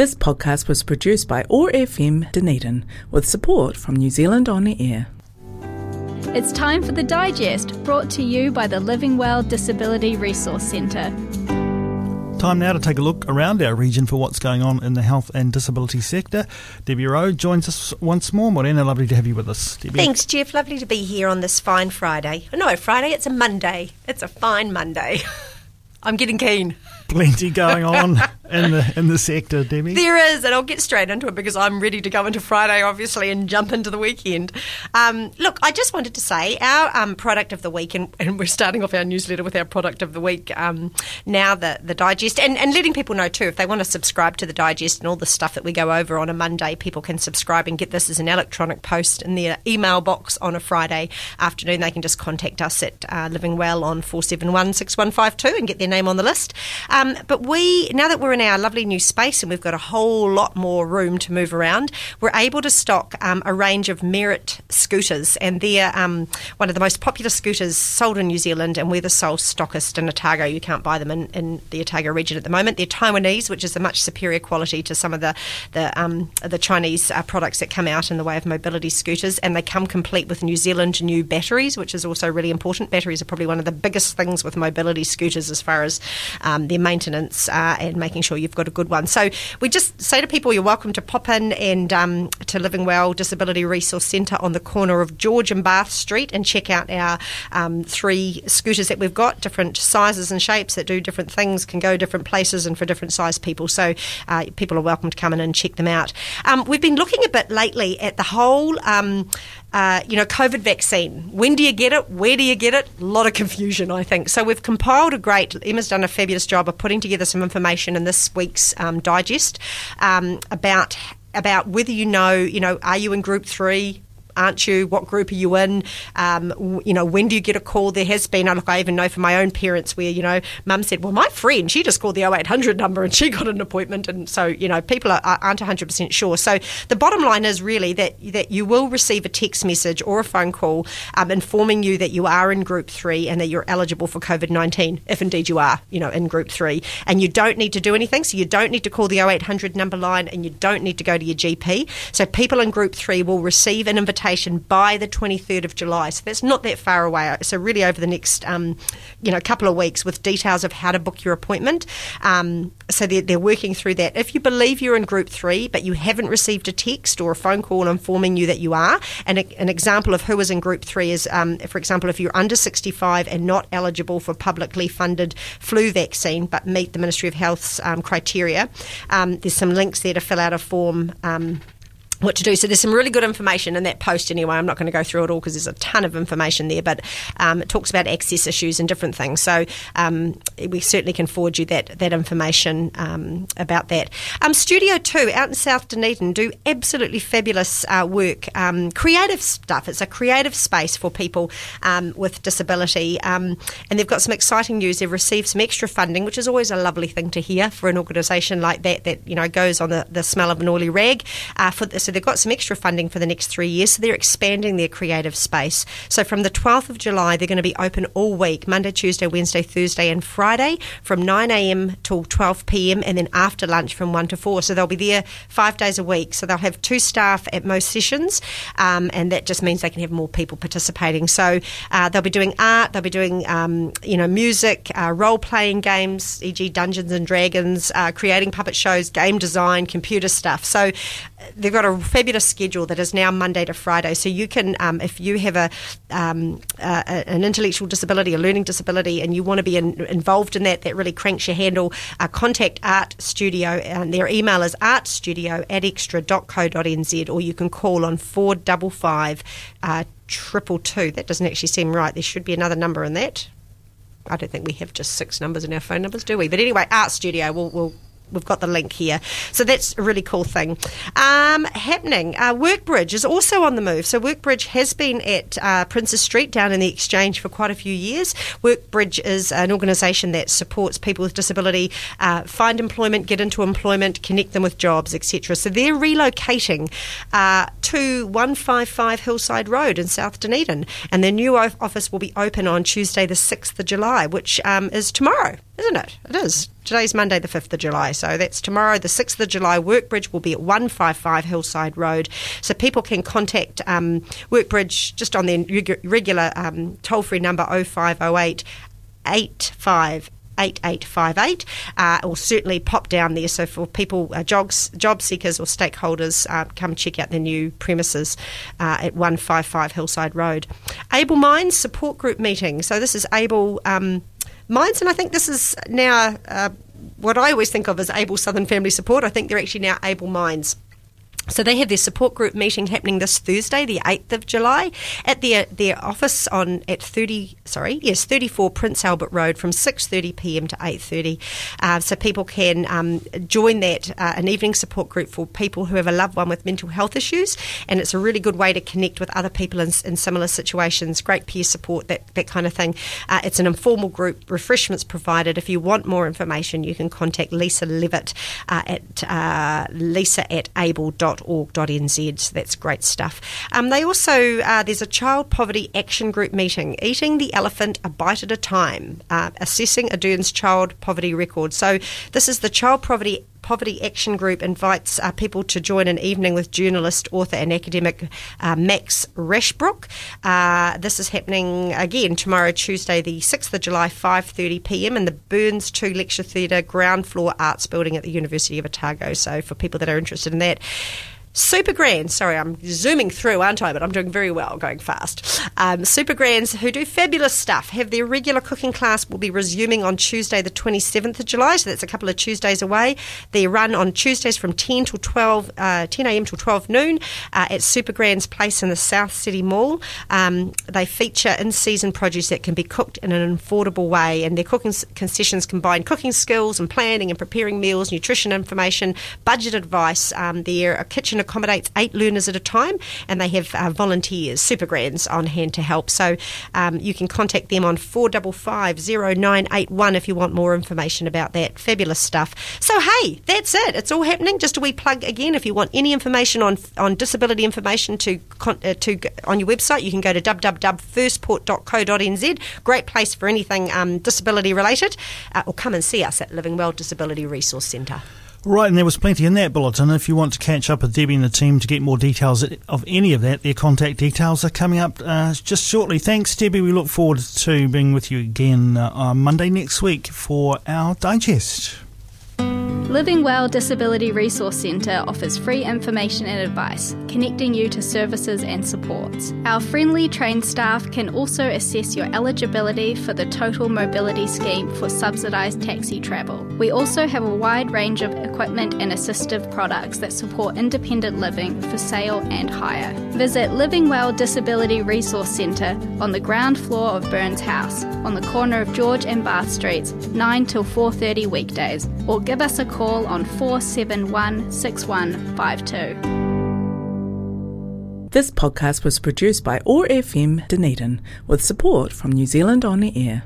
This podcast was produced by OAR FM Dunedin with support from New Zealand On the Air. It's time for the digest, brought to you by the Living Well Disability Resource Centre. Time now to take a look around our region for what's going on in the health and disability sector. Debbie Rowe joins us once more. Morena, lovely to have you with us. Debbie. Thanks, Jeff. Lovely to be here on this fine Friday. No, Friday, it's a Monday. It's a fine Monday. I'm getting keen. Plenty going on in the in the sector, Debbie. There is, and I'll get straight into it because I'm ready to go into Friday, obviously, and jump into the weekend. Um, look, I just wanted to say our um, product of the week, and, and, we're starting off our newsletter with our product of the week um, now, the the digest, and, and letting people know too if they want to subscribe to the digest and all the stuff that we go over on a Monday, people can subscribe and get this as an electronic post in their email box on a Friday afternoon. They can just contact us at uh, Living Well on four seven one six one five two and get their name on the list. Um, but we, now that we're in our lovely new space and we've got a whole lot more room to move around, we're able to stock um, a range of Merit scooters, and they're um, one of the most popular scooters sold in New Zealand, and we're the sole stockist in Otago. You can't buy them in, in the Otago region at the moment. They're Taiwanese, which is a much superior quality to some of the the, um, the Chinese uh, products that come out in the way of mobility scooters, and they come complete with New Zealand new batteries, which is also really important. Batteries are probably one of the biggest things with mobility scooters as far as um, their maintenance uh, and making sure you've got a good one. So we just say to people, you're welcome to pop in and um, to Living Well Disability Resource Centre on the corner of George and Bath Street and check out our um, three scooters that we've got, different sizes and shapes that do different things, can go different places and for different size people. So uh, people are welcome to come in and check them out. Um, we've been looking a bit lately at the whole um, uh, you know, COVID vaccine. When do you get it? Where do you get it? A lot of confusion, I think. So we've compiled a great. Emma's done a fabulous job of putting together some information in this week's um, digest um, about about whether you know, you know, are you in group three? Aren't you? What group are you in? Um, you know, when do you get a call? There has been, look, I even know from my own parents where, you know, mum said, well, my friend, she just called the 0800 number and she got an appointment. And so, you know, people are, aren't 100% sure. So the bottom line is really that, that you will receive a text message or a phone call um, informing you that you are in group three and that you're eligible for COVID 19, if indeed you are, you know, in group three. And you don't need to do anything. So you don't need to call the 0800 number line and you don't need to go to your GP. So people in group three will receive an invitation invitation by the 23rd of July. So that's not that far away. So really over the next, um, you know, couple of weeks with details of how to book your appointment. Um, so they're, they're working through that. If you believe you're in group three, but you haven't received a text or a phone call informing you that you are, and a, an example of who is in group three is, um, for example, if you're under 65 and not eligible for publicly funded flu vaccine, but meet the Ministry of Health's um, criteria, um, there's some links there to fill out a form um, what to do. So there's some really good information in that post anyway. I'm not going to go through it all because there's a ton of information there, but um, it talks about access issues and different things. So um, we certainly can forward you that that information um, about that. Um, Studio Two out in South Dunedin do absolutely fabulous uh, work, um, creative stuff. It's a creative space for people um, with disability, and they've got some exciting news. They've received some extra funding, which is always a lovely thing to hear for an organisation like that that you know goes on the, the smell of an oily rag uh, for this so they've got some extra funding for the next three years. So they're expanding their creative space. So from the 12th of July, they're going to be open all week Monday, Tuesday, Wednesday, Thursday, and Friday from 9 a.m. till 12 p.m. and then after lunch from 1 to 4. So they'll be there five days a week. So they'll have two staff at most sessions, um, and that just means they can have more people participating. So uh, they'll be doing art, they'll be doing um, you know music, uh, role playing games, e.g. Dungeons and Dragons, uh, creating puppet shows, game design, computer stuff. So they've got a fabulous schedule that is now Monday to Friday. So you can, um, if you have a, um, an intellectual disability, a learning disability, and you want to be in, involved in that, that really cranks your handle, uh, contact Art Studio. And their email is artstudio at extra.co.nz, or you can call on 455 uh. That doesn't actually seem right. There should be another number in that. I don't think we have just six numbers in our phone numbers, do we? But anyway, Art Studio, we'll, we'll we've got the link here. So that's a really cool thing. Um, happening, uh, Workbridge is also on the move. So Workbridge has been at uh, Princes Street down in the Exchange for quite a few years. Workbridge is an organisation that supports people with disability uh, find employment, get into employment, connect them with jobs, etc. So they're relocating uh, to 155 Hillside Road in South Dunedin, and their new office will be open on Tuesday, the 6th of July, which um, is tomorrow isn't it? It is. Today's Monday, the 5th of July, so that's tomorrow, the 6th of July. Workbridge will be at 155 Hillside Road, so people can contact um, Workbridge just on their regular um, toll free number 0508 85 8858 uh, or certainly pop down there. So for people, uh, jobs, job seekers or stakeholders, uh, come check out the new premises uh, at 155 Hillside Road. Able Minds support group meeting. So this is Able um, Minds, and I think this is now uh, what I always think of as Able Southern Family Support. I think they're actually now Able Minds. So they have their support group meeting happening this Thursday, the eighth of July, at their their office on at thirty sorry yes thirty four Prince Albert Road from six thirty p.m. to eight thirty. Uh, so people can um, join that uh, an evening support group for people who have a loved one with mental health issues, and it's a really good way to connect with other people in, in similar situations. Great peer support, that that kind of thing. Uh, it's an informal group, refreshments provided. If you want more information, you can contact Lisa Levitt uh, at uh, lisa at able.com So that's great stuff. Um, they also, uh, there's a child poverty action group meeting, Eating the Elephant a Bite at a Time, uh, assessing Ardern's child poverty record. So this is the child poverty Poverty Action Group invites uh, people to join an evening with journalist, author, and academic uh, Max Rashbrooke. Uh, this is happening again tomorrow, Tuesday, the sixth of July, five thirty pm, in the Burns Two Lecture Theatre ground floor arts building at the University of Otago. So for people that are interested in that. Super Grans, sorry, I'm zooming through, aren't I? But I'm doing very well, going fast. Um, Super Grans, who do fabulous stuff, have their regular cooking class will be resuming on Tuesday, the 27th of July, so that's a couple of Tuesdays away. They run on Tuesdays from 10 till 12, uh, 10 a.m. till 12 noon uh, at Super Grans Place in the South City Mall. Um, they feature in-season produce that can be cooked in an affordable way, and their cooking concessions combine cooking skills and planning and preparing meals, nutrition information, budget advice. Um, their kitchen accommodates eight learners at a time, and they have uh, volunteers, super grans, on hand to help. So um, you can contact them on 455 if you want more information about that. Fabulous stuff. So, hey, that's it. It's all happening. Just a wee plug again. If you want any information on on disability information to uh, to on your website, you can go to www.firstport.co.nz. Great place for anything um, disability related, uh, or come and see us at Living Well Disability Resource Centre. Right, and there was plenty in that bulletin. If you want to catch up with Debbie and the team to get more details of any of that, their contact details are coming up uh, just shortly. Thanks, Debbie. We look forward to being with you again uh, on Monday next week for our digest. Living Well Disability Resource Centre offers free information and advice, connecting you to services and supports. Our friendly trained staff can also assess your eligibility for the Total Mobility Scheme for subsidised taxi travel. We also have a wide range of equipment and assistive products that support independent living for sale and hire. Visit Living Well Disability Resource Centre on the ground floor of Burns House, on the corner of George and Bath Streets, 9 till 4:30 weekdays, or give us a call call on 471 6152. This podcast was produced by OAR FM Dunedin with support from New Zealand On the Air.